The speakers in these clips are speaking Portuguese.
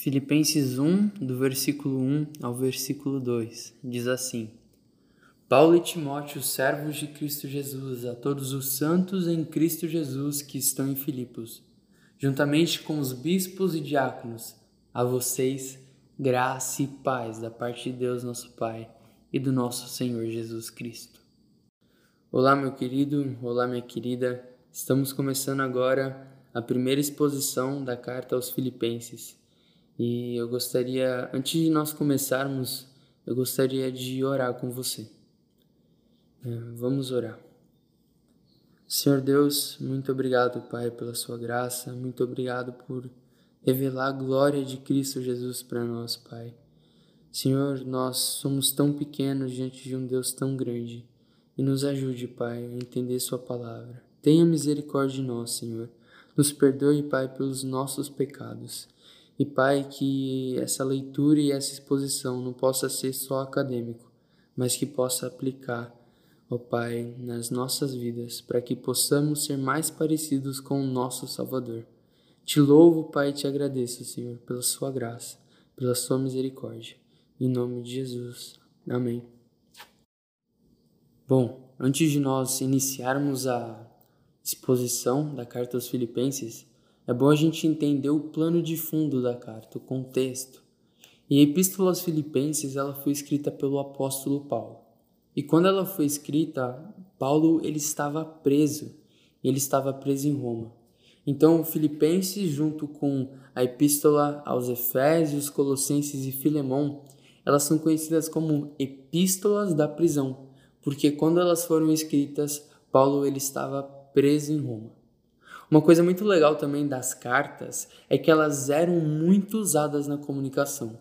Filipenses 1, do versículo 1 ao versículo 2, diz assim: Paulo e Timóteo, servos de Cristo Jesus, a todos os santos em Cristo Jesus que estão em Filipos, juntamente com os bispos e diáconos, a vocês, graça e paz da parte de Deus, nosso Pai, e do nosso Senhor Jesus Cristo. Olá, meu querido, olá, minha querida, estamos começando agora a primeira exposição da carta aos Filipenses. E eu gostaria, antes de nós começarmos, eu gostaria de orar com você. É, vamos orar. Senhor Deus, muito obrigado, Pai, pela Sua graça, muito obrigado por revelar a glória de Cristo Jesus para nós, Pai. Senhor, nós somos tão pequenos diante de um Deus tão grande e nos ajude, Pai, a entender Sua palavra. Tenha misericórdia de nós, Senhor. Nos perdoe, Pai, pelos nossos pecados e Pai, que essa leitura e essa exposição não possa ser só acadêmico, mas que possa aplicar, ó Pai, nas nossas vidas, para que possamos ser mais parecidos com o nosso Salvador. Te louvo, Pai, e te agradeço, Senhor, pela sua graça, pela sua misericórdia. Em nome de Jesus. Amém. Bom, antes de nós iniciarmos a exposição da carta aos Filipenses, é bom a gente entender o plano de fundo da carta, o contexto. E a Epístola aos Filipenses ela foi escrita pelo apóstolo Paulo. E quando ela foi escrita, Paulo ele estava preso. Ele estava preso em Roma. Então, Filipenses, junto com a Epístola aos Efésios, Colossenses e Filemão, elas são conhecidas como epístolas da prisão, porque quando elas foram escritas, Paulo ele estava preso em Roma. Uma coisa muito legal também das cartas é que elas eram muito usadas na comunicação.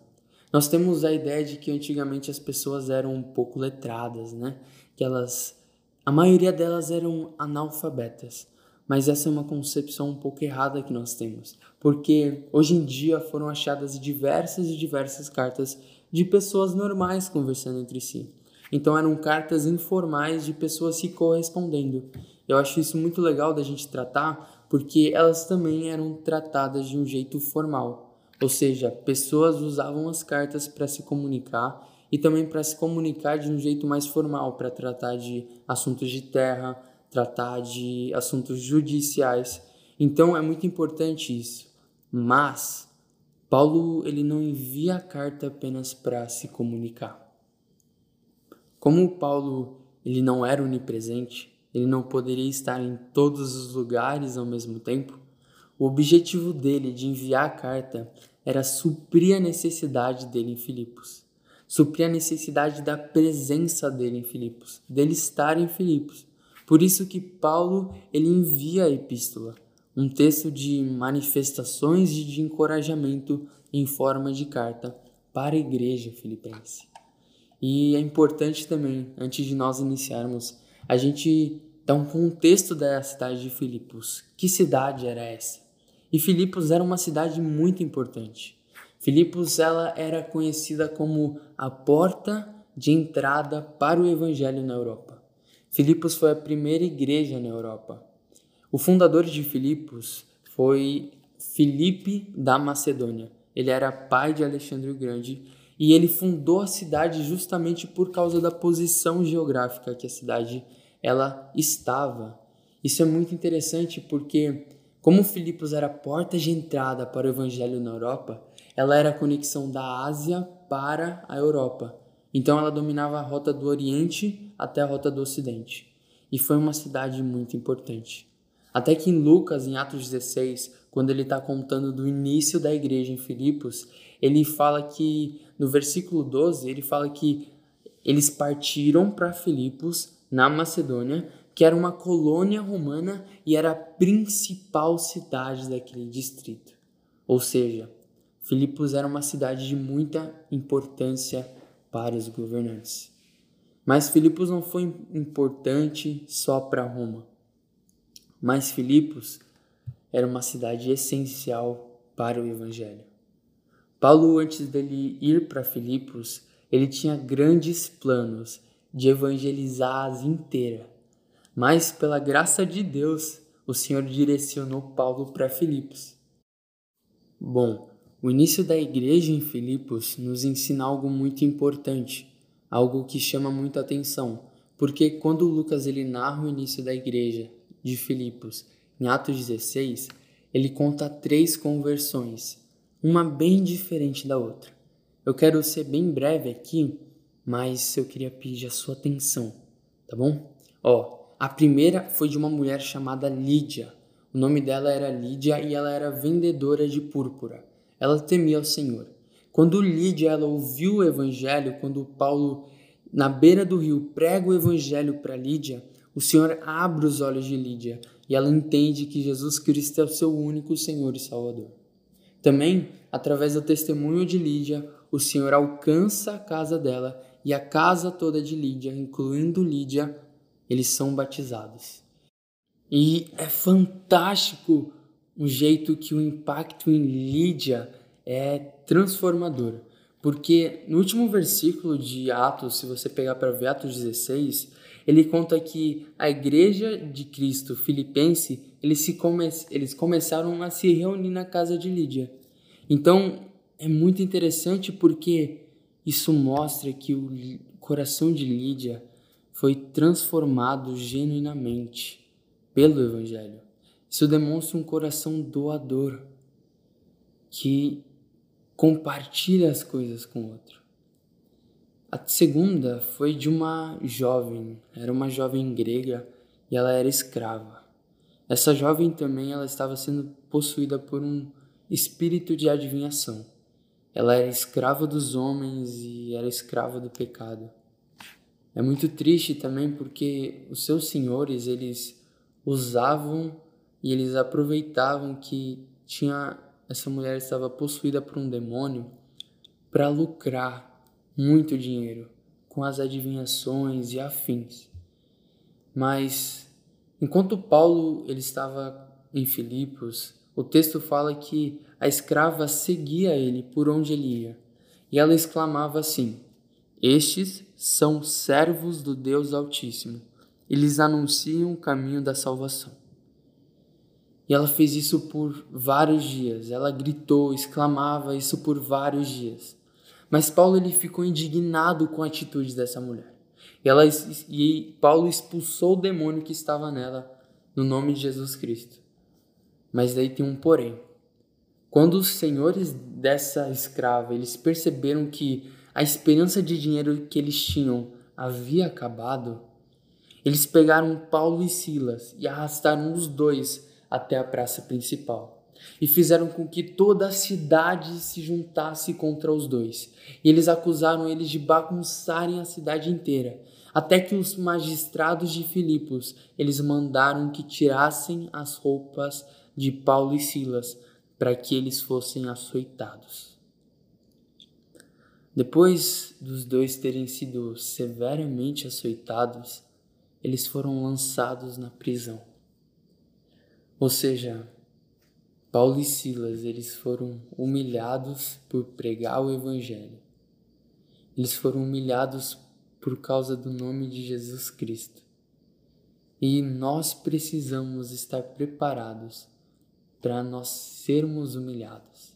Nós temos a ideia de que antigamente as pessoas eram um pouco letradas, né? Que elas, a maioria delas eram analfabetas. Mas essa é uma concepção um pouco errada que nós temos, porque hoje em dia foram achadas diversas e diversas cartas de pessoas normais conversando entre si. Então eram cartas informais de pessoas se correspondendo. Eu acho isso muito legal da gente tratar, porque elas também eram tratadas de um jeito formal, ou seja, pessoas usavam as cartas para se comunicar e também para se comunicar de um jeito mais formal, para tratar de assuntos de terra, tratar de assuntos judiciais. Então é muito importante isso. Mas Paulo ele não envia a carta apenas para se comunicar. Como Paulo ele não era onipresente, ele não poderia estar em todos os lugares ao mesmo tempo, o objetivo dele de enviar a carta era suprir a necessidade dele em Filipos, suprir a necessidade da presença dele em Filipos, dele estar em Filipos. Por isso que Paulo ele envia a epístola, um texto de manifestações e de encorajamento em forma de carta para a igreja filipense. E é importante também, antes de nós iniciarmos, a gente dá um contexto da cidade de Filipos. Que cidade era essa? E Filipos era uma cidade muito importante. Filipos ela era conhecida como a porta de entrada para o evangelho na Europa. Filipos foi a primeira igreja na Europa. O fundador de Filipos foi Filipe da Macedônia. Ele era pai de Alexandre o Grande e ele fundou a cidade justamente por causa da posição geográfica que a cidade ela estava. Isso é muito interessante porque, como Filipos era a porta de entrada para o evangelho na Europa, ela era a conexão da Ásia para a Europa. Então ela dominava a rota do Oriente até a rota do Ocidente. E foi uma cidade muito importante. Até que em Lucas, em Atos 16, quando ele está contando do início da igreja em Filipos, ele fala que, no versículo 12, ele fala que eles partiram para Filipos na Macedônia, que era uma colônia romana e era a principal cidade daquele distrito. Ou seja, Filipos era uma cidade de muita importância para os governantes. Mas Filipos não foi importante só para Roma. Mas Filipos era uma cidade essencial para o evangelho. Paulo, antes dele ir para Filipos, ele tinha grandes planos de evangelizar a Ásia inteira. Mas, pela graça de Deus, o Senhor direcionou Paulo para Filipos. Bom, O início da igreja em Filipos nos ensina algo muito importante, algo que chama muito atenção, porque quando Lucas ele narra o início da igreja de Filipos em Atos 16, ele conta três conversões, uma bem diferente da outra. Eu quero ser bem breve aqui, mas eu queria pedir a sua atenção, tá bom? Ó, a primeira foi de uma mulher chamada Lídia. O nome dela era Lídia e ela era vendedora de púrpura. Ela temia o Senhor. Quando Lídia ela ouviu o evangelho, quando Paulo na beira do rio prega o evangelho para Lídia, o Senhor abre os olhos de Lídia e ela entende que Jesus Cristo é o seu único Senhor e Salvador. Também, através do testemunho de Lídia, o Senhor alcança a casa dela e a casa toda de Lídia, incluindo Lídia, eles são batizados. E é fantástico o jeito que o impacto em Lídia é transformador. Porque no último versículo de Atos, se você pegar para ver Atos 16, ele conta que a igreja de Cristo filipense, eles, se come eles começaram a se reunir na casa de Lídia. Então, é muito interessante porque isso mostra que o coração de Lídia foi transformado genuinamente pelo Evangelho. Isso demonstra um coração doador que compartilha as coisas com o outro. A segunda foi de uma jovem, era uma jovem grega e ela era escrava. Essa jovem também ela estava sendo possuída por um espírito de adivinhação. Ela era escrava dos homens e era escrava do pecado. É muito triste também porque os seus senhores, eles usavam e eles aproveitavam que tinha essa mulher estava possuída por um demônio para lucrar muito dinheiro com as adivinhações e afins. Mas enquanto Paulo ele estava em Filipos, o texto fala que a escrava seguia ele por onde ele ia, e ela exclamava assim: estes são servos do Deus Altíssimo. Eles anunciam o caminho da salvação. E ela fez isso por vários dias. Ela gritou, exclamava isso por vários dias. Mas Paulo ele ficou indignado com a atitude dessa mulher. E, ela, e Paulo expulsou o demônio que estava nela no nome de Jesus Cristo. Mas daí tem um porém. Quando os senhores dessa escrava eles perceberam que a esperança de dinheiro que eles tinham havia acabado, eles pegaram Paulo e Silas e arrastaram os dois até a praça principal e fizeram com que toda a cidade se juntasse contra os dois. E eles acusaram eles de bagunçarem a cidade inteira, até que os magistrados de Filipos, eles mandaram que tirassem as roupas de Paulo e Silas para que eles fossem açoitados. Depois dos dois terem sido severamente açoitados, eles foram lançados na prisão. Ou seja, Paulo e Silas, eles foram humilhados por pregar o evangelho. Eles foram humilhados por causa do nome de Jesus Cristo. E nós precisamos estar preparados para nós sermos humilhados.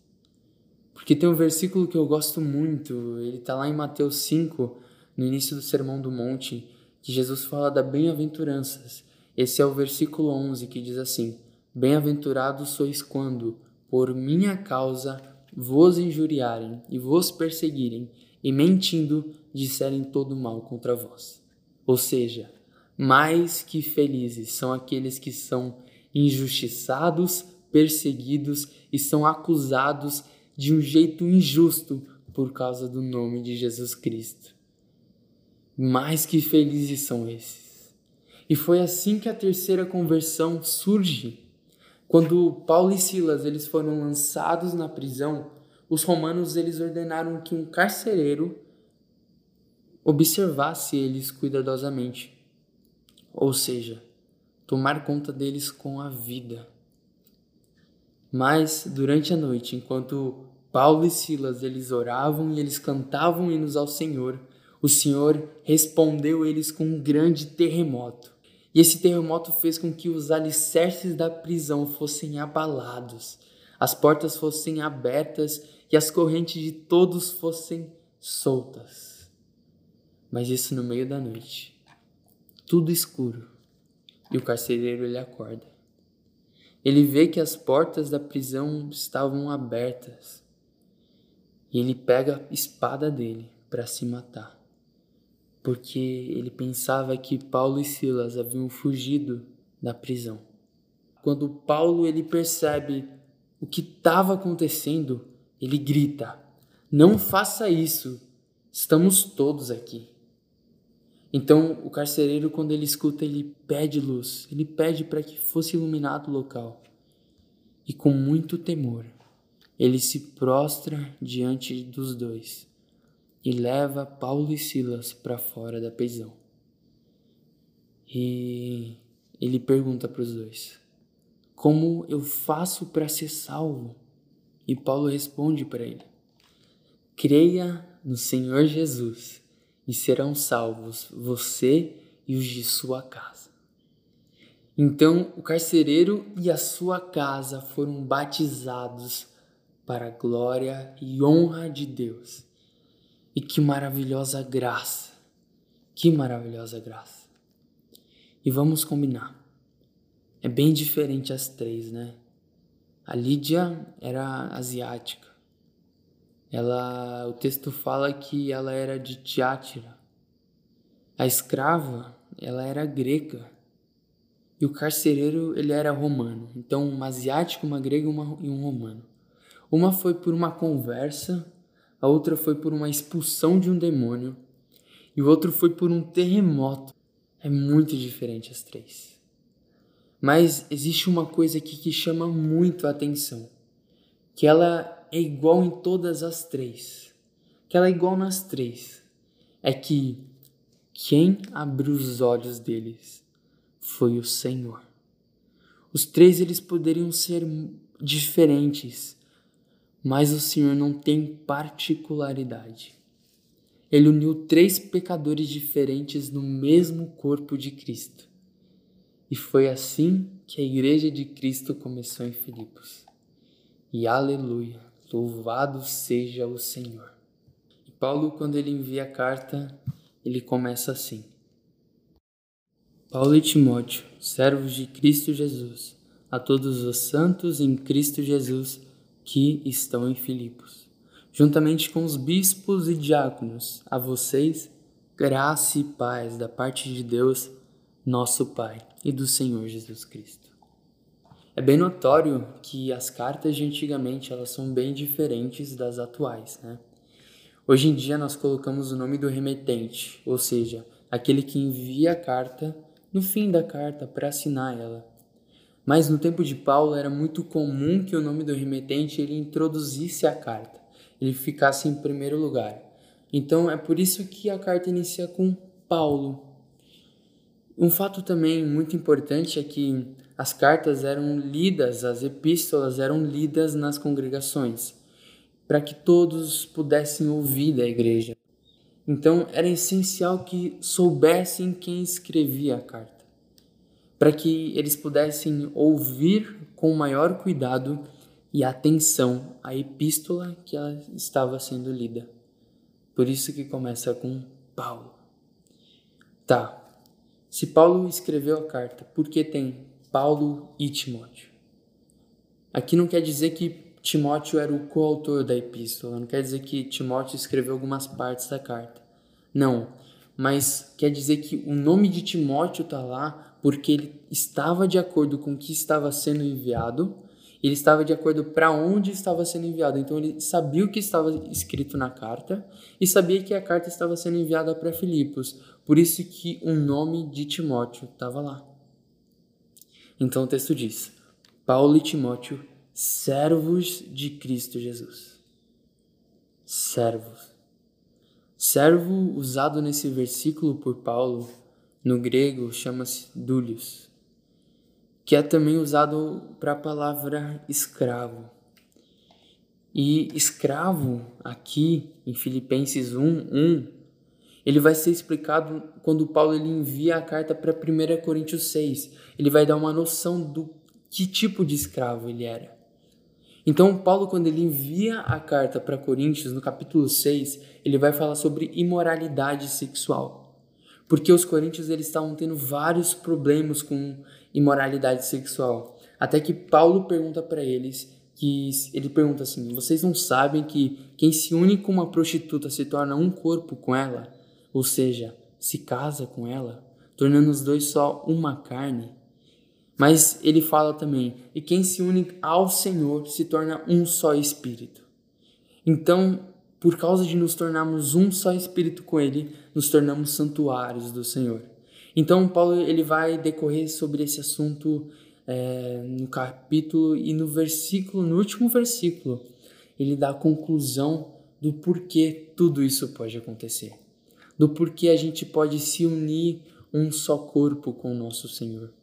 Porque tem um versículo que eu gosto muito, ele está lá em Mateus 5, no início do Sermão do Monte, que Jesus fala da bem-aventuranças. Esse é o versículo 11 que diz assim: Bem-aventurados sois quando, por minha causa, vos injuriarem e vos perseguirem, e mentindo, disserem todo mal contra vós. Ou seja, mais que felizes são aqueles que são injustiçados, perseguidos e são acusados de um jeito injusto por causa do nome de Jesus Cristo. Mais que felizes são esses. E foi assim que a terceira conversão surge. Quando Paulo e Silas eles foram lançados na prisão, os romanos eles ordenaram que um carcereiro observasse eles cuidadosamente. Ou seja, tomar conta deles com a vida. Mas durante a noite, enquanto Paulo e Silas, eles oravam e eles cantavam hinos ao Senhor. O Senhor respondeu eles com um grande terremoto. E esse terremoto fez com que os alicerces da prisão fossem abalados. as portas fossem abertas e as correntes de todos fossem soltas. Mas isso no meio da noite, tudo escuro, e o carcereiro ele acorda. Ele vê que as portas da prisão estavam abertas e ele pega a espada dele para se matar, porque ele pensava que Paulo e Silas haviam fugido da prisão. Quando Paulo ele percebe o que estava acontecendo, ele grita: Não faça isso, estamos todos aqui. Então o carcereiro, quando ele escuta, ele pede luz, ele pede para que fosse iluminado o local. E com muito temor, ele se prostra diante dos dois e leva Paulo e Silas para fora da prisão. E ele pergunta para os dois: Como eu faço para ser salvo? E Paulo responde para ele: Creia no Senhor Jesus e serão salvos você e os de sua casa. Então o carcereiro e a sua casa foram batizados para a glória e honra de Deus. E que maravilhosa graça! Que maravilhosa graça! E vamos combinar. É bem diferente as três, né? A Lídia era asiática. Ela, o texto fala que ela era de Tiátira. A escrava, ela era grega. E o carcereiro, ele era romano. Então, uma asiática, uma grega uma, e um romano. Uma foi por uma conversa, a outra foi por uma expulsão de um demônio, e o outro foi por um terremoto. É muito diferente as três. Mas existe uma coisa aqui que chama muito a atenção, que ela é igual em todas as três. Que ela é igual nas três. É que quem abriu os olhos deles foi o Senhor. Os três eles poderiam ser diferentes, mas o Senhor não tem particularidade. Ele uniu três pecadores diferentes no mesmo corpo de Cristo. E foi assim que a igreja de Cristo começou em Filipos. E aleluia! Louvado seja o Senhor. E Paulo, quando ele envia a carta, ele começa assim: Paulo e Timóteo, servos de Cristo Jesus, a todos os santos em Cristo Jesus que estão em Filipos, juntamente com os bispos e diáconos, a vocês, graça e paz da parte de Deus, nosso Pai, e do Senhor Jesus Cristo. É bem notório que as cartas de antigamente elas são bem diferentes das atuais, né? Hoje em dia nós colocamos o nome do remetente, ou seja, aquele que envia a carta no fim da carta para assinar ela. Mas no tempo de Paulo era muito comum que o nome do remetente ele introduzisse a carta, ele ficasse em primeiro lugar. Então é por isso que a carta inicia com Paulo. Um fato também muito importante é que as cartas eram lidas, as epístolas eram lidas nas congregações, para que todos pudessem ouvir da igreja. Então era essencial que soubessem quem escrevia a carta, para que eles pudessem ouvir com maior cuidado e atenção a epístola que ela estava sendo lida. Por isso que começa com Paulo. Tá. Se Paulo escreveu a carta, por que tem Paulo e Timóteo. Aqui não quer dizer que Timóteo era o coautor da epístola, não quer dizer que Timóteo escreveu algumas partes da carta. Não, mas quer dizer que o nome de Timóteo está lá porque ele estava de acordo com o que estava sendo enviado, ele estava de acordo para onde estava sendo enviado. Então ele sabia o que estava escrito na carta e sabia que a carta estava sendo enviada para Filipos. Por isso que o nome de Timóteo estava lá. Então o texto diz: Paulo e Timóteo, servos de Cristo Jesus. Servos. Servo usado nesse versículo por Paulo, no grego, chama-se dulios, que é também usado para a palavra escravo. E escravo, aqui em Filipenses 1, 1, ele vai ser explicado quando Paulo ele envia a carta para 1 Coríntios 6. Ele vai dar uma noção do que tipo de escravo ele era. Então, Paulo, quando ele envia a carta para Coríntios, no capítulo 6, ele vai falar sobre imoralidade sexual. Porque os coríntios eles estavam tendo vários problemas com imoralidade sexual. Até que Paulo pergunta para eles que ele pergunta assim: "Vocês não sabem que quem se une com uma prostituta se torna um corpo com ela, ou seja, se casa com ela, tornando os dois só uma carne?" Mas ele fala também: "E quem se une ao Senhor se torna um só espírito." Então, por causa de nos tornarmos um só espírito com ele, nos tornamos santuários do Senhor. Então, Paulo ele vai decorrer sobre esse assunto é, no capítulo e no versículo, no último versículo, ele dá a conclusão do porquê tudo isso pode acontecer, do porquê a gente pode se unir um só corpo com o nosso Senhor.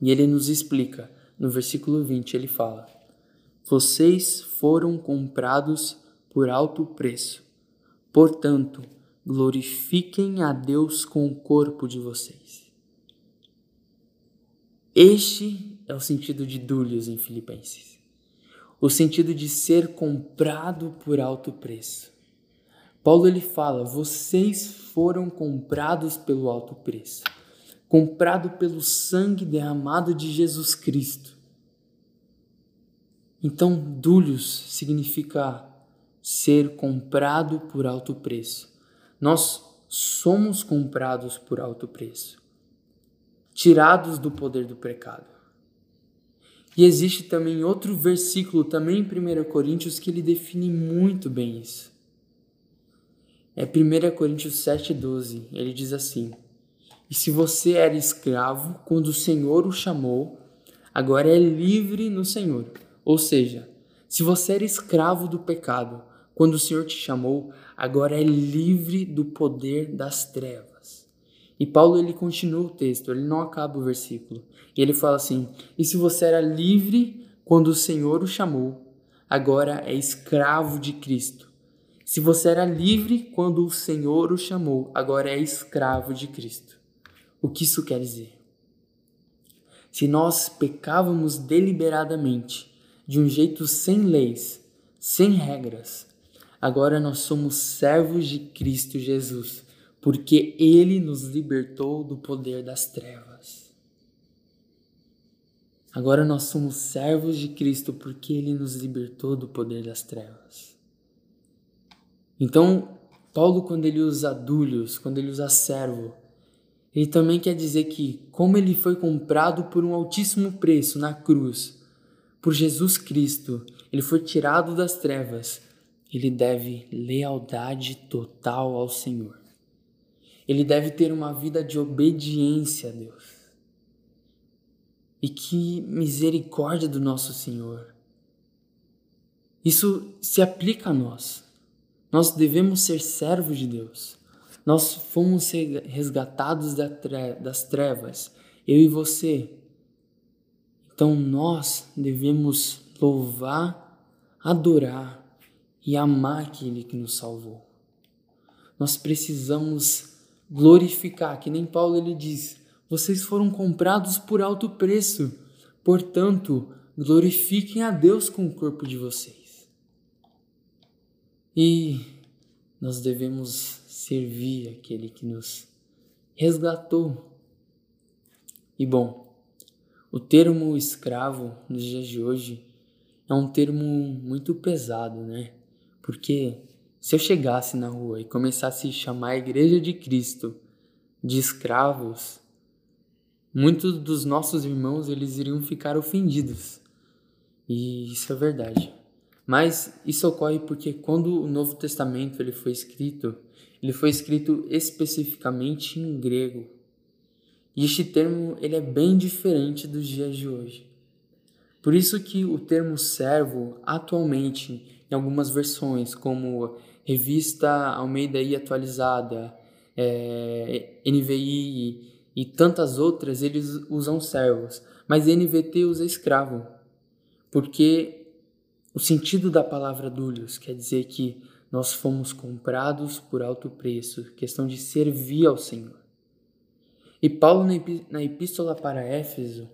E ele nos explica, no versículo 20, ele fala: Vocês foram comprados por alto preço, portanto, glorifiquem a Deus com o corpo de vocês. Este é o sentido de dúlios em Filipenses. O sentido de ser comprado por alto preço. Paulo ele fala: "Vocês foram comprados pelo alto preço, comprado pelo sangue derramado de Jesus Cristo." Então, dúlios significa ser comprado por alto preço. Nós somos comprados por alto preço tirados do poder do pecado. E existe também outro versículo, também em 1 Coríntios, que ele define muito bem isso. É 1 Coríntios 7,12. Ele diz assim: E se você era escravo quando o Senhor o chamou, agora é livre no Senhor. Ou seja, se você era escravo do pecado quando o Senhor te chamou, agora é livre do poder das trevas. E Paulo ele continua o texto, ele não acaba o versículo. E ele fala assim: E se você era livre quando o Senhor o chamou, agora é escravo de Cristo. Se você era livre quando o Senhor o chamou, agora é escravo de Cristo. O que isso quer dizer? Se nós pecávamos deliberadamente, de um jeito sem leis, sem regras, agora nós somos servos de Cristo Jesus porque ele nos libertou do poder das trevas. Agora nós somos servos de Cristo porque ele nos libertou do poder das trevas. Então, Paulo, quando ele usa dúlios, quando ele usa servo, ele também quer dizer que, como ele foi comprado por um altíssimo preço na cruz, por Jesus Cristo, ele foi tirado das trevas, ele deve lealdade total ao Senhor ele deve ter uma vida de obediência a Deus. E que misericórdia do nosso Senhor. Isso se aplica a nós. Nós devemos ser servos de Deus. Nós fomos resgatados das trevas, eu e você. Então nós devemos louvar, adorar e amar aquele que nos salvou. Nós precisamos glorificar, que nem Paulo ele diz: vocês foram comprados por alto preço, portanto, glorifiquem a Deus com o corpo de vocês. E nós devemos servir aquele que nos resgatou. E bom, o termo escravo nos dias de hoje é um termo muito pesado, né? Porque se eu chegasse na rua e começasse a chamar a Igreja de Cristo de escravos, muitos dos nossos irmãos eles iriam ficar ofendidos. E isso é verdade. Mas isso ocorre porque quando o Novo Testamento ele foi escrito, ele foi escrito especificamente em grego. E este termo ele é bem diferente dos dias de hoje. Por isso que o termo servo atualmente em algumas versões, como Revista Almeida I atualizada, é, NVI e, e tantas outras, eles usam servos, mas NVT usa escravo, porque o sentido da palavra dúlios quer dizer que nós fomos comprados por alto preço, questão de servir ao Senhor. E Paulo, na epístola para Éfeso,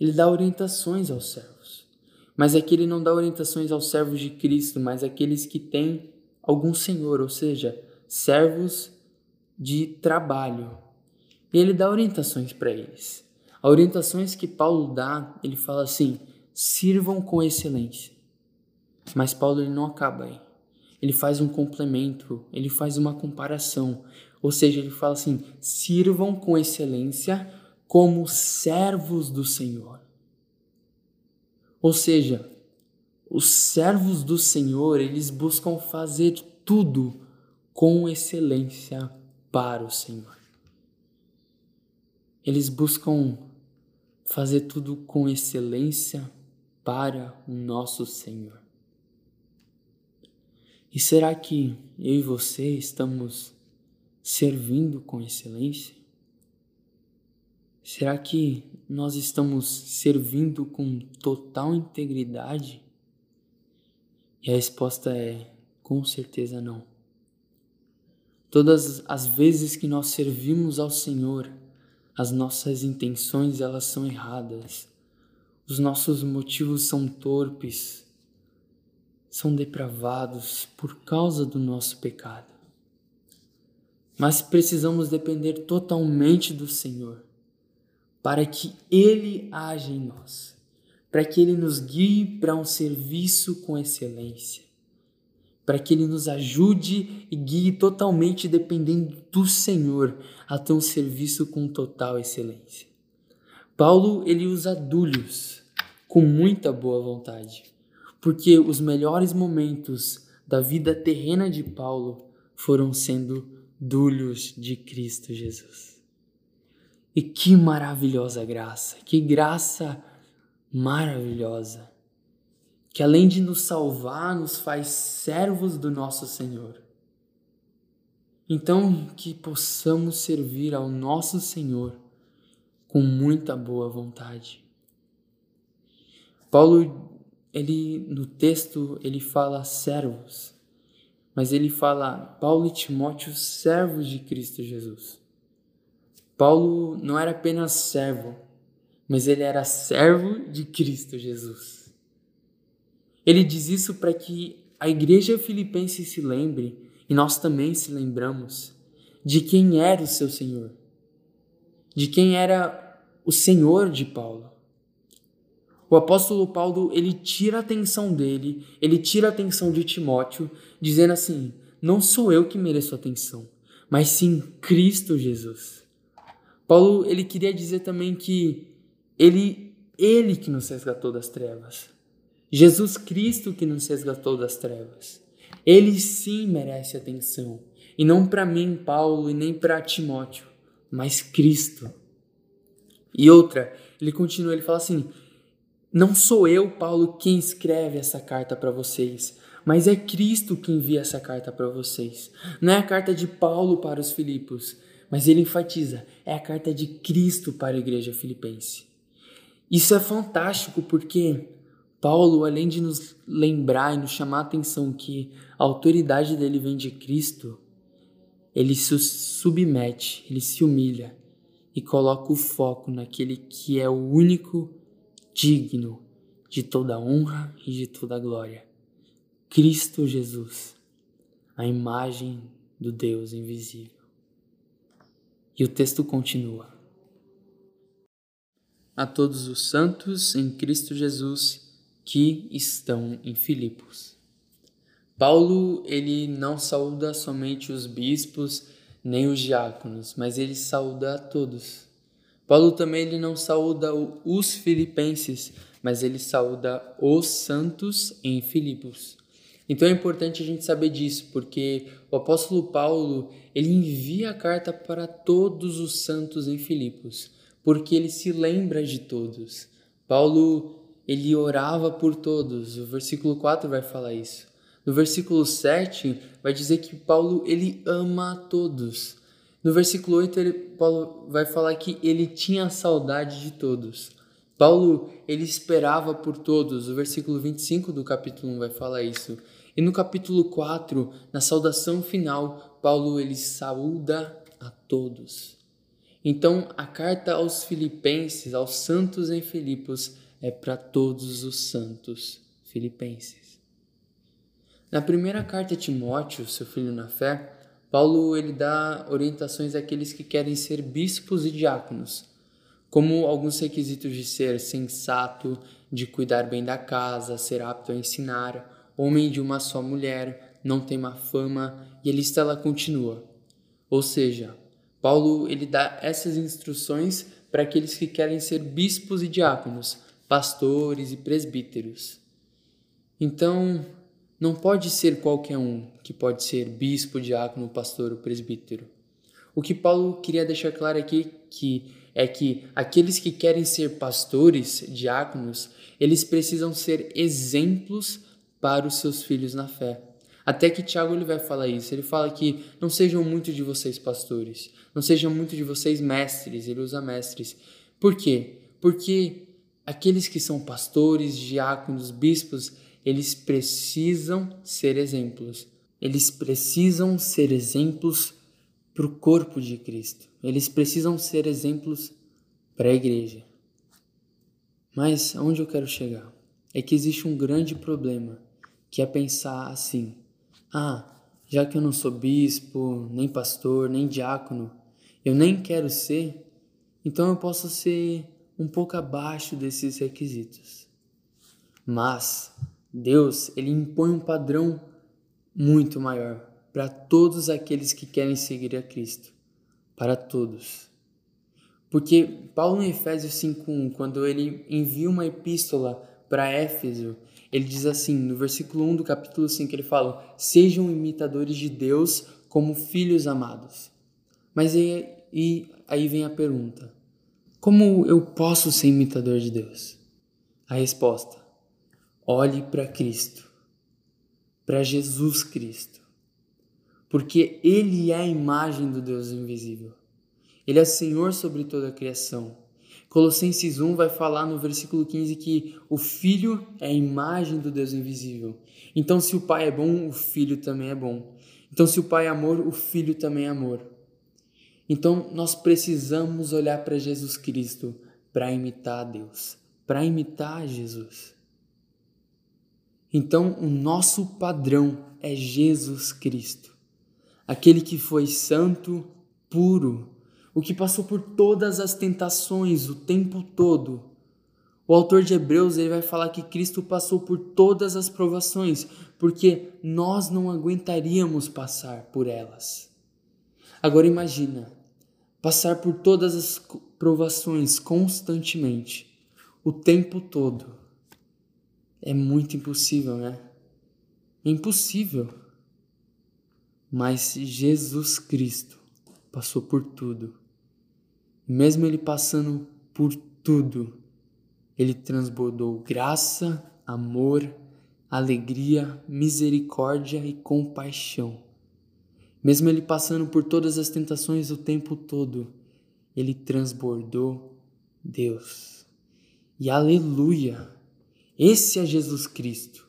ele dá orientações aos servos. Mas aqui ele não dá orientações aos servos de Cristo, mas àqueles que têm algum senhor, ou seja, servos de trabalho. E ele dá orientações para eles. As orientações que Paulo dá, ele fala assim: sirvam com excelência. Mas Paulo ele não acaba aí. Ele faz um complemento, ele faz uma comparação. Ou seja, ele fala assim: sirvam com excelência como servos do Senhor. Ou seja, os servos do Senhor, eles buscam fazer tudo com excelência para o Senhor. Eles buscam fazer tudo com excelência para o nosso Senhor. E será que eu e você estamos servindo com excelência? Será que nós estamos servindo com total integridade? E a resposta é: com certeza não. Todas as vezes que nós servimos ao Senhor, as nossas intenções elas são erradas. Os nossos motivos são torpes, são depravados por causa do nosso pecado. Mas precisamos depender totalmente do Senhor para que Ele haja em nós, para que Ele nos guie para um serviço com excelência, para que Ele nos ajude e guie totalmente dependendo do Senhor a ter um serviço com total excelência. Paulo ele usa dúlios com muita boa vontade, porque os melhores momentos da vida terrena de Paulo foram sendo dúlios de Cristo Jesus. E que maravilhosa graça, que graça maravilhosa, que além de nos salvar, nos faz servos do nosso Senhor. Então, que possamos servir ao nosso Senhor com muita boa vontade. Paulo, ele no texto, ele fala servos, mas ele fala Paulo e Timóteo servos de Cristo Jesus. Paulo não era apenas servo, mas ele era servo de Cristo Jesus. Ele diz isso para que a igreja filipense se lembre, e nós também se lembramos, de quem era o seu Senhor, de quem era o Senhor de Paulo. O apóstolo Paulo, ele tira a atenção dele, ele tira a atenção de Timóteo, dizendo assim: Não sou eu que mereço atenção, mas sim Cristo Jesus. Paulo ele queria dizer também que ele ele que nos resgatou das trevas. Jesus Cristo que nos resgatou das trevas. Ele sim merece atenção, e não para mim, Paulo, e nem para Timóteo, mas Cristo. E outra, ele continua, ele fala assim: Não sou eu, Paulo, quem escreve essa carta para vocês, mas é Cristo que envia essa carta para vocês. Não é a carta de Paulo para os Filipos, mas ele enfatiza: é a carta de Cristo para a igreja filipense. Isso é fantástico porque Paulo, além de nos lembrar e nos chamar a atenção que a autoridade dele vem de Cristo, ele se submete, ele se humilha e coloca o foco naquele que é o único digno de toda honra e de toda glória. Cristo Jesus, a imagem do Deus invisível. E o texto continua. A todos os santos em Cristo Jesus que estão em Filipos. Paulo, ele não saúda somente os bispos nem os diáconos, mas ele saúda a todos. Paulo também ele não saúda os filipenses, mas ele saúda os santos em Filipos. Então é importante a gente saber disso, porque o apóstolo Paulo, ele envia a carta para todos os santos em Filipos, porque ele se lembra de todos. Paulo, ele orava por todos. O versículo 4 vai falar isso. No versículo 7 vai dizer que Paulo, ele ama a todos. No versículo 8, ele, Paulo vai falar que ele tinha saudade de todos. Paulo, ele esperava por todos. O versículo 25 do capítulo 1 vai falar isso. E no capítulo 4, na saudação final, Paulo ele saúda a todos. Então, a carta aos filipenses, aos santos em Filipos, é para todos os santos filipenses. Na primeira carta a Timóteo, seu filho na fé, Paulo ele dá orientações àqueles que querem ser bispos e diáconos, como alguns requisitos de ser sensato, de cuidar bem da casa, ser apto a ensinar, homem de uma só mulher, não tem má fama, e a lista ela continua. Ou seja, Paulo ele dá essas instruções para aqueles que querem ser bispos e diáconos, pastores e presbíteros. Então, não pode ser qualquer um que pode ser bispo, diácono, pastor ou presbítero. O que Paulo queria deixar claro aqui que é que aqueles que querem ser pastores, diáconos, eles precisam ser exemplos para os seus filhos na fé. Até que Tiago ele vai falar isso. Ele fala que não sejam muito de vocês pastores, não sejam muito de vocês mestres. Ele usa mestres. Por quê? Porque aqueles que são pastores, diáconos, bispos, eles precisam ser exemplos. Eles precisam ser exemplos para o corpo de Cristo. Eles precisam ser exemplos para a igreja. Mas aonde eu quero chegar é que existe um grande problema, que é pensar assim: ah, já que eu não sou bispo, nem pastor, nem diácono, eu nem quero ser, então eu posso ser um pouco abaixo desses requisitos. Mas Deus, ele impõe um padrão muito maior para todos aqueles que querem seguir a Cristo, para todos. Porque Paulo em Efésios 5:1, quando ele envia uma epístola para Éfeso, ele diz assim, no versículo 1 do capítulo 5, ele fala: Sejam imitadores de Deus como filhos amados. Mas aí, e aí vem a pergunta: Como eu posso ser imitador de Deus? A resposta: olhe para Cristo, para Jesus Cristo, porque Ele é a imagem do Deus invisível. Ele é Senhor sobre toda a criação. Colossenses 1 vai falar no versículo 15 que o Filho é a imagem do Deus invisível. Então, se o Pai é bom, o Filho também é bom. Então, se o Pai é amor, o Filho também é amor. Então, nós precisamos olhar para Jesus Cristo para imitar Deus, para imitar Jesus. Então, o nosso padrão é Jesus Cristo, aquele que foi santo, puro, o que passou por todas as tentações o tempo todo. O autor de Hebreus ele vai falar que Cristo passou por todas as provações, porque nós não aguentaríamos passar por elas. Agora imagina, passar por todas as provações constantemente, o tempo todo. É muito impossível, né? É impossível. Mas Jesus Cristo passou por tudo mesmo ele passando por tudo, ele transbordou graça, amor, alegria, misericórdia e compaixão. Mesmo ele passando por todas as tentações o tempo todo, ele transbordou Deus. E aleluia! Esse é Jesus Cristo.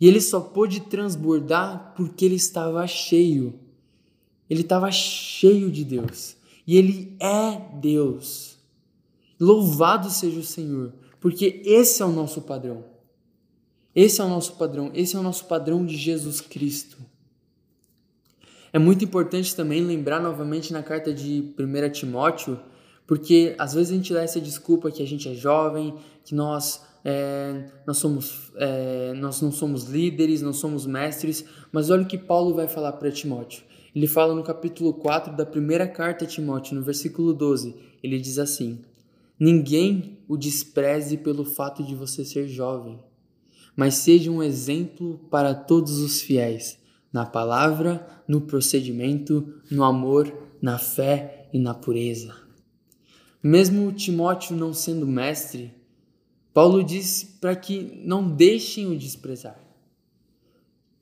E ele só pôde transbordar porque ele estava cheio. Ele estava cheio de Deus e Ele é Deus. Louvado seja o Senhor, porque esse é o nosso padrão. Esse é o nosso padrão, esse é o nosso padrão de Jesus Cristo. É muito importante também lembrar novamente na carta de 1 Timóteo, porque às vezes a gente dá essa desculpa que a gente é jovem, que nós, é, nós, somos, é, nós não somos líderes, não somos mestres, mas olha o que Paulo vai falar para Timóteo. Ele fala no capítulo 4 da primeira carta a Timóteo, no versículo 12, ele diz assim: Ninguém o despreze pelo fato de você ser jovem, mas seja um exemplo para todos os fiéis, na palavra, no procedimento, no amor, na fé e na pureza. Mesmo Timóteo não sendo mestre, Paulo diz para que não deixem o desprezar.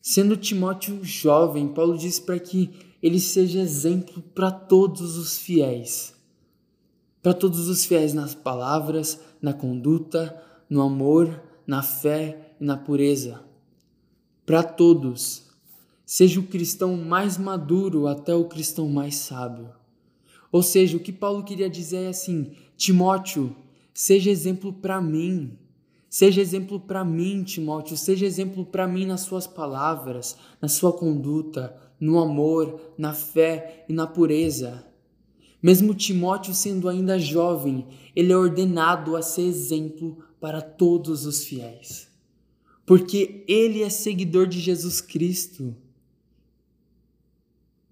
Sendo Timóteo jovem, Paulo diz para que ele seja exemplo para todos os fiéis. Para todos os fiéis nas palavras, na conduta, no amor, na fé e na pureza. Para todos. Seja o cristão mais maduro até o cristão mais sábio. Ou seja, o que Paulo queria dizer é assim: Timóteo, seja exemplo para mim. Seja exemplo para mim, Timóteo, seja exemplo para mim nas suas palavras, na sua conduta, no amor, na fé e na pureza. Mesmo Timóteo sendo ainda jovem, ele é ordenado a ser exemplo para todos os fiéis. Porque ele é seguidor de Jesus Cristo.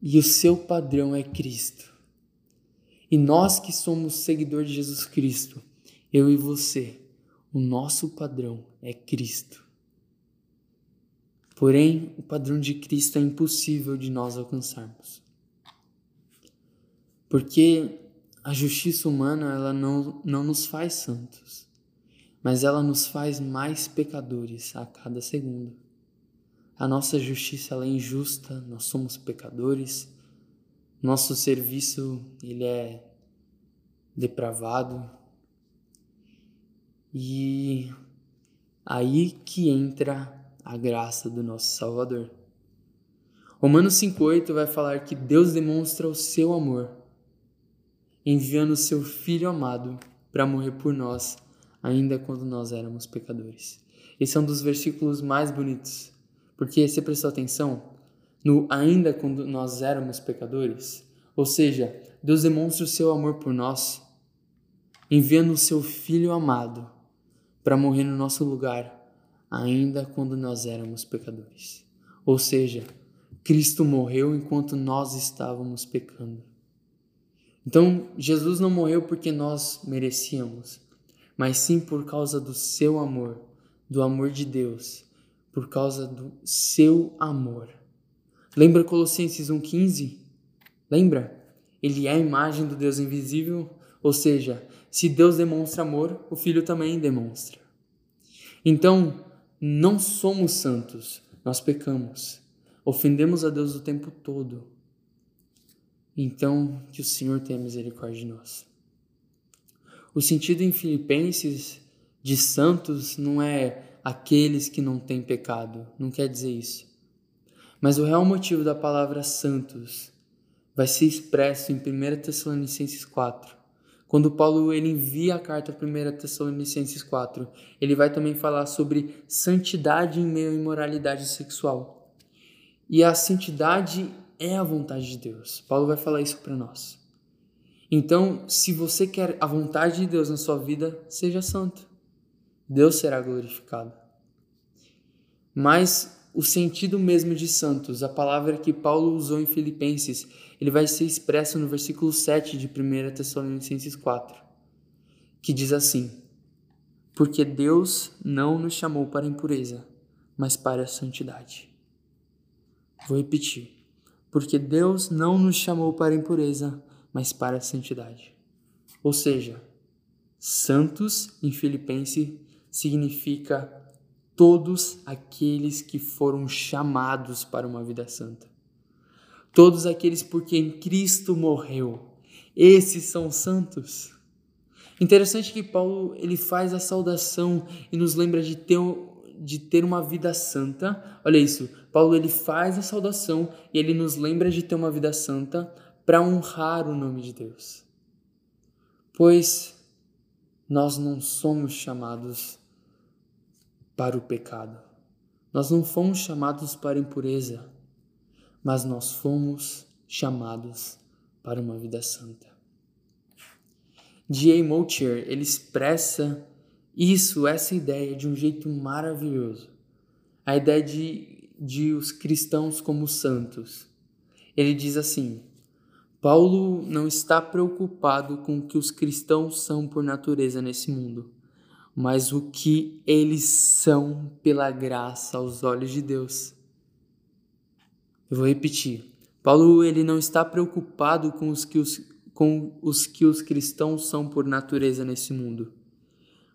E o seu padrão é Cristo. E nós que somos seguidores de Jesus Cristo, eu e você, o nosso padrão é Cristo. Porém, o padrão de Cristo é impossível de nós alcançarmos. Porque a justiça humana ela não, não nos faz santos, mas ela nos faz mais pecadores a cada segundo. A nossa justiça ela é injusta, nós somos pecadores, nosso serviço ele é depravado, e aí que entra a graça do nosso Salvador. Romanos 5,8 vai falar que Deus demonstra o seu amor, enviando o seu Filho amado para morrer por nós, ainda quando nós éramos pecadores. Esse é um dos versículos mais bonitos, porque você prestou atenção no ainda quando nós éramos pecadores? Ou seja, Deus demonstra o seu amor por nós, enviando o seu Filho amado para morrer no nosso lugar, ainda quando nós éramos pecadores. Ou seja, Cristo morreu enquanto nós estávamos pecando. Então, Jesus não morreu porque nós merecíamos, mas sim por causa do seu amor, do amor de Deus, por causa do seu amor. Lembra Colossenses 1,15? Lembra? Ele é a imagem do Deus invisível, ou seja, se Deus demonstra amor, o Filho também demonstra. Então, não somos santos, nós pecamos, ofendemos a Deus o tempo todo. Então, que o Senhor tenha misericórdia de nós. O sentido em Filipenses de santos não é aqueles que não têm pecado, não quer dizer isso. Mas o real motivo da palavra santos vai ser expresso em 1 Tessalonicenses 4, quando Paulo ele envia a carta a 1 Tessalonicenses 4, ele vai também falar sobre santidade em meio à imoralidade sexual. E a santidade é a vontade de Deus. Paulo vai falar isso para nós. Então, se você quer a vontade de Deus na sua vida, seja santo. Deus será glorificado. Mas o sentido mesmo de santos, a palavra que Paulo usou em Filipenses, ele vai ser expresso no versículo 7 de 1 Tessalonicenses 4, que diz assim: Porque Deus não nos chamou para a impureza, mas para a santidade. Vou repetir. Porque Deus não nos chamou para a impureza, mas para a santidade. Ou seja, santos em Filipenses significa todos aqueles que foram chamados para uma vida santa. Todos aqueles por quem Cristo morreu. Esses são santos. Interessante que Paulo ele faz a saudação e nos lembra de ter, de ter uma vida santa. Olha isso, Paulo ele faz a saudação e ele nos lembra de ter uma vida santa para honrar o nome de Deus. Pois nós não somos chamados para o pecado. Nós não fomos chamados para impureza, mas nós fomos chamados para uma vida santa. D.A. Moutier, ele expressa isso, essa ideia de um jeito maravilhoso. A ideia de, de os cristãos como santos. Ele diz assim: Paulo não está preocupado com o que os cristãos são por natureza nesse mundo mas o que eles são pela graça aos olhos de Deus. Eu vou repetir. Paulo ele não está preocupado com os que os, com os que os cristãos são por natureza nesse mundo,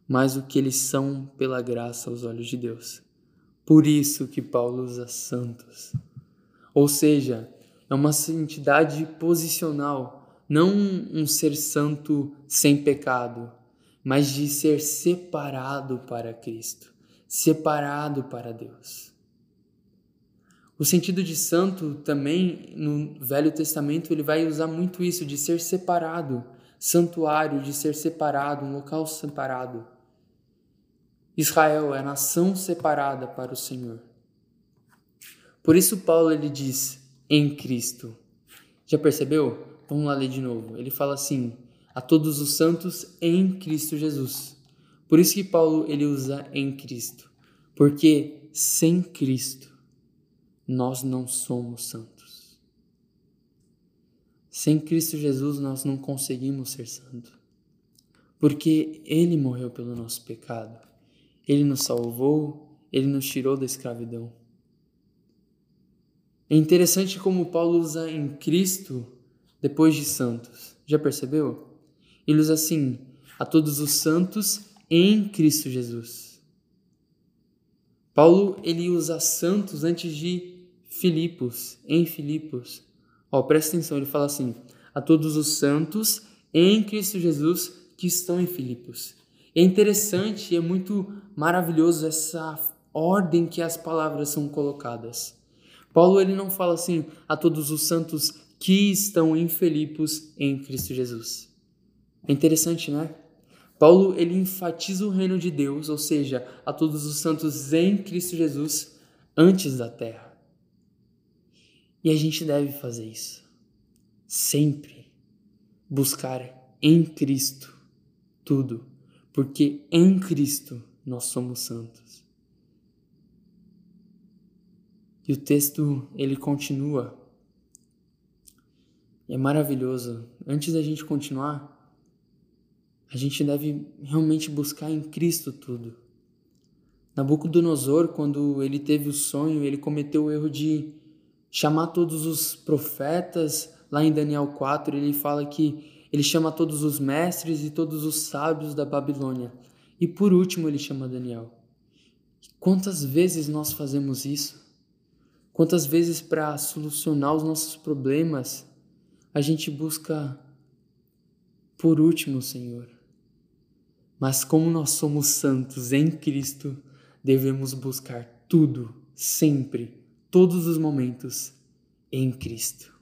mas o que eles são pela graça aos olhos de Deus. Por isso que Paulo usa santos. Ou seja, é uma santidade posicional, não um ser santo sem pecado, mas de ser separado para Cristo, separado para Deus. O sentido de santo também no Velho Testamento ele vai usar muito isso de ser separado, santuário, de ser separado, um local separado. Israel é a nação separada para o Senhor. Por isso Paulo ele diz em Cristo. Já percebeu? Vamos lá ler de novo. Ele fala assim: a todos os santos em Cristo Jesus. Por isso que Paulo ele usa em Cristo, porque sem Cristo nós não somos santos. Sem Cristo Jesus nós não conseguimos ser santos. Porque ele morreu pelo nosso pecado. Ele nos salvou, ele nos tirou da escravidão. É interessante como Paulo usa em Cristo depois de santos. Já percebeu? Ele usa assim: a todos os santos em Cristo Jesus. Paulo ele usa santos antes de Filipos, em Filipos. Ó, presta atenção, ele fala assim: a todos os santos em Cristo Jesus que estão em Filipos. É interessante é muito maravilhoso essa ordem que as palavras são colocadas. Paulo ele não fala assim a todos os santos que estão em Filipos em Cristo Jesus. É interessante, né? Paulo ele enfatiza o reino de Deus, ou seja, a todos os santos em Cristo Jesus antes da terra. E a gente deve fazer isso. Sempre buscar em Cristo tudo, porque em Cristo nós somos santos. E o texto ele continua. É maravilhoso. Antes da gente continuar, a gente deve realmente buscar em Cristo tudo. Nabucodonosor, quando ele teve o sonho, ele cometeu o erro de chamar todos os profetas. Lá em Daniel 4, ele fala que ele chama todos os mestres e todos os sábios da Babilônia. E por último, ele chama Daniel. Quantas vezes nós fazemos isso? Quantas vezes, para solucionar os nossos problemas, a gente busca por último, Senhor. Mas como nós somos santos em Cristo, devemos buscar tudo, sempre, todos os momentos, em Cristo.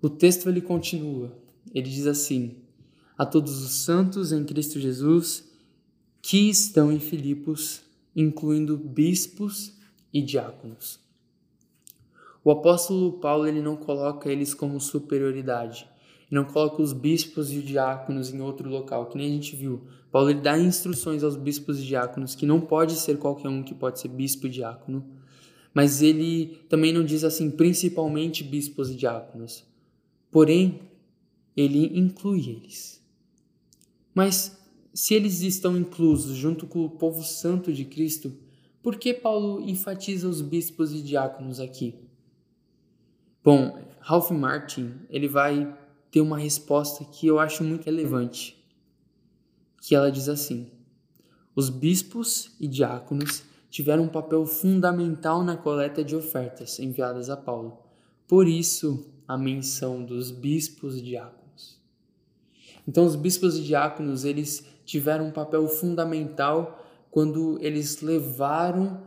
O texto ele continua. Ele diz assim: A todos os santos em Cristo Jesus que estão em Filipos, incluindo bispos e diáconos. O apóstolo Paulo ele não coloca eles como superioridade, não coloca os bispos e os diáconos em outro local, que nem a gente viu. Paulo ele dá instruções aos bispos e diáconos que não pode ser qualquer um que pode ser bispo e diácono, mas ele também não diz assim principalmente bispos e diáconos. Porém, ele inclui eles. Mas se eles estão inclusos junto com o povo santo de Cristo, por que Paulo enfatiza os bispos e diáconos aqui? Bom, Ralph Martin ele vai ter uma resposta que eu acho muito relevante, que ela diz assim: os bispos e diáconos tiveram um papel fundamental na coleta de ofertas enviadas a Paulo. Por isso, a menção dos bispos e diáconos. Então, os bispos e diáconos eles tiveram um papel fundamental quando eles levaram,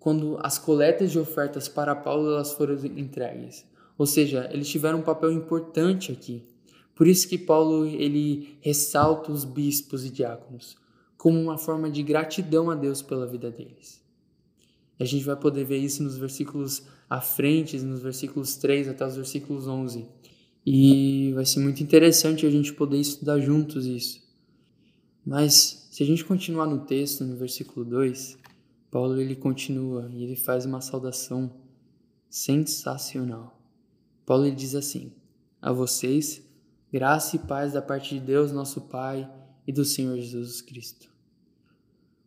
quando as coletas de ofertas para Paulo elas foram entregues. Ou seja, eles tiveram um papel importante aqui. Por isso que Paulo ele ressalta os bispos e diáconos como uma forma de gratidão a Deus pela vida deles. A gente vai poder ver isso nos versículos à frente, nos versículos 3 até os versículos 11. E vai ser muito interessante a gente poder estudar juntos isso. Mas se a gente continuar no texto, no versículo 2, Paulo ele continua e ele faz uma saudação sensacional. Paulo ele diz assim: A vocês, graça e paz da parte de Deus, nosso Pai, e do Senhor Jesus Cristo.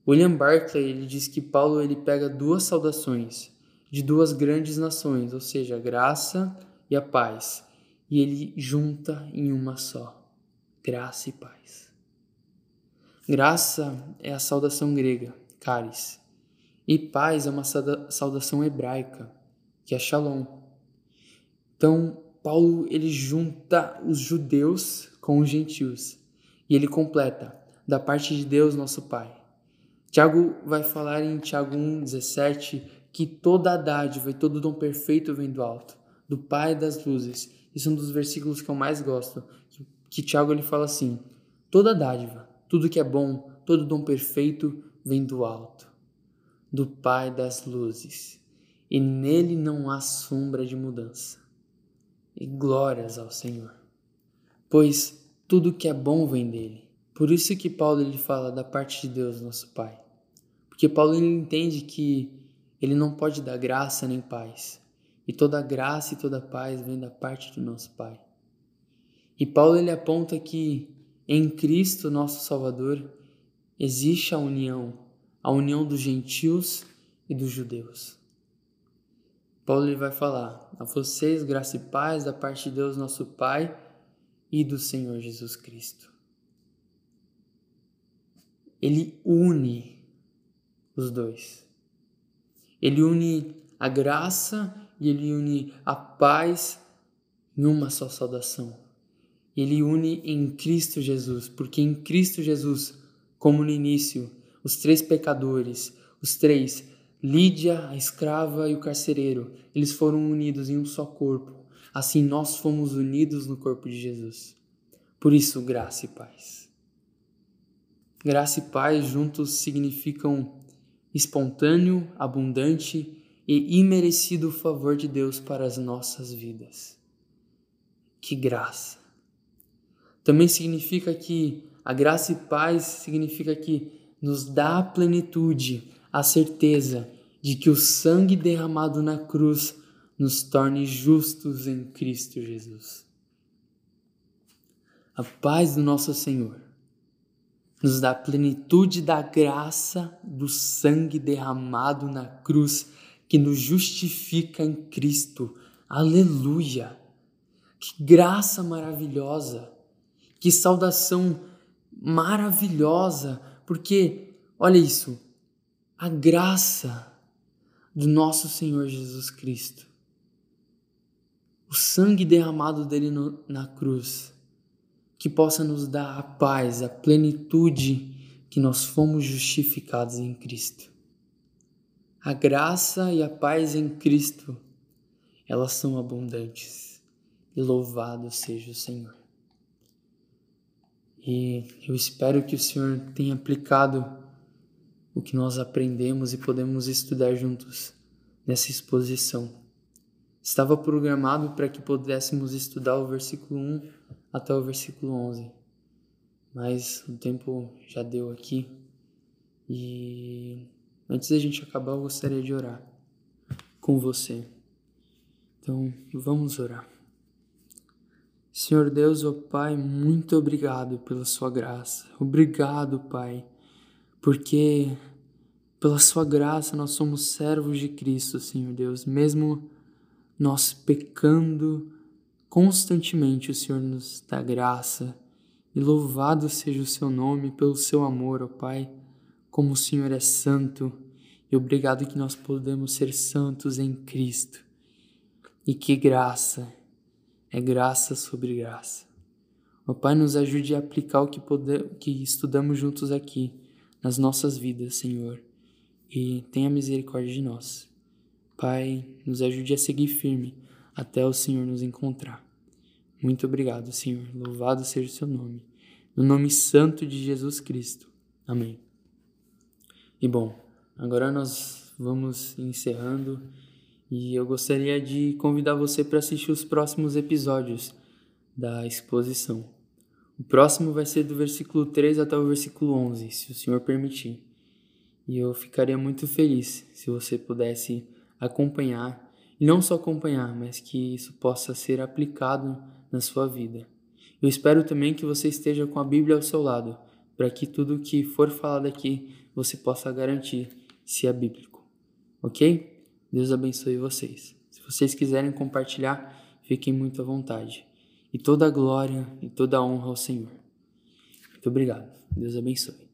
William Barclay ele diz que Paulo ele pega duas saudações de duas grandes nações, ou seja, a graça e a paz, e ele junta em uma só: graça e paz. Graça é a saudação grega, caris, e paz é uma saudação hebraica, que é shalom. Então, Paulo ele junta os judeus com os gentios e ele completa da parte de Deus nosso Pai. Tiago vai falar em Tiago 1:17 que toda a dádiva e todo dom perfeito vem do alto, do Pai das luzes, Esse é um dos versículos que eu mais gosto, que, que Tiago ele fala assim: toda dádiva, tudo que é bom, todo dom perfeito vem do alto, do Pai das luzes, e nele não há sombra de mudança. E glórias ao Senhor. Pois tudo que é bom vem dele. Por isso que Paulo ele fala da parte de Deus, nosso Pai. Porque Paulo ele entende que ele não pode dar graça nem paz. E toda graça e toda paz vem da parte do nosso Pai. E Paulo ele aponta que em Cristo, nosso Salvador, existe a união, a união dos gentios e dos judeus. Paulo ele vai falar: A vocês graça e paz da parte de Deus, nosso Pai, e do Senhor Jesus Cristo. Ele une os dois. Ele une a graça e ele une a paz em uma só saudação. Ele une em Cristo Jesus, porque em Cristo Jesus, como no início, os três pecadores, os três, Lídia, a escrava e o carcereiro, eles foram unidos em um só corpo. Assim nós fomos unidos no corpo de Jesus. Por isso, graça e paz. Graça e paz juntos significam espontâneo, abundante e imerecido favor de Deus para as nossas vidas. Que graça! Também significa que a graça e paz significa que nos dá a plenitude, a certeza de que o sangue derramado na cruz nos torne justos em Cristo Jesus. A paz do nosso Senhor nos dá plenitude da graça do sangue derramado na cruz que nos justifica em Cristo. Aleluia! Que graça maravilhosa! Que saudação maravilhosa, porque olha isso, a graça do nosso Senhor Jesus Cristo, o sangue derramado dele no, na cruz, que possa nos dar a paz, a plenitude que nós fomos justificados em Cristo. A graça e a paz em Cristo, elas são abundantes. E louvado seja o Senhor. E eu espero que o Senhor tenha aplicado o que nós aprendemos e podemos estudar juntos nessa exposição. Estava programado para que pudéssemos estudar o versículo 1 até o versículo 11, mas o tempo já deu aqui e antes da gente acabar eu gostaria de orar com você. Então vamos orar. Senhor Deus, ó oh Pai, muito obrigado pela Sua graça. Obrigado, Pai, porque pela Sua graça nós somos servos de Cristo, Senhor Deus. Mesmo nós pecando constantemente, o Senhor nos dá graça. E louvado seja o Seu nome pelo Seu amor, ó Pai, como o Senhor é santo. E obrigado que nós podemos ser santos em Cristo. E que graça é graça sobre graça. Ó Pai, nos ajude a aplicar o que, poder, que estudamos juntos aqui nas nossas vidas, Senhor, e tenha misericórdia de nós. Pai, nos ajude a seguir firme até o Senhor nos encontrar. Muito obrigado, Senhor. Louvado seja o seu nome. No nome santo de Jesus Cristo. Amém. E bom, agora nós vamos encerrando. E eu gostaria de convidar você para assistir os próximos episódios da exposição. O próximo vai ser do versículo 3 até o versículo 11, se o Senhor permitir. E eu ficaria muito feliz se você pudesse acompanhar, e não só acompanhar, mas que isso possa ser aplicado na sua vida. Eu espero também que você esteja com a Bíblia ao seu lado, para que tudo que for falado aqui você possa garantir se é bíblico. Ok? Deus abençoe vocês. Se vocês quiserem compartilhar, fiquem muito à vontade. E toda a glória e toda a honra ao Senhor. Muito obrigado. Deus abençoe.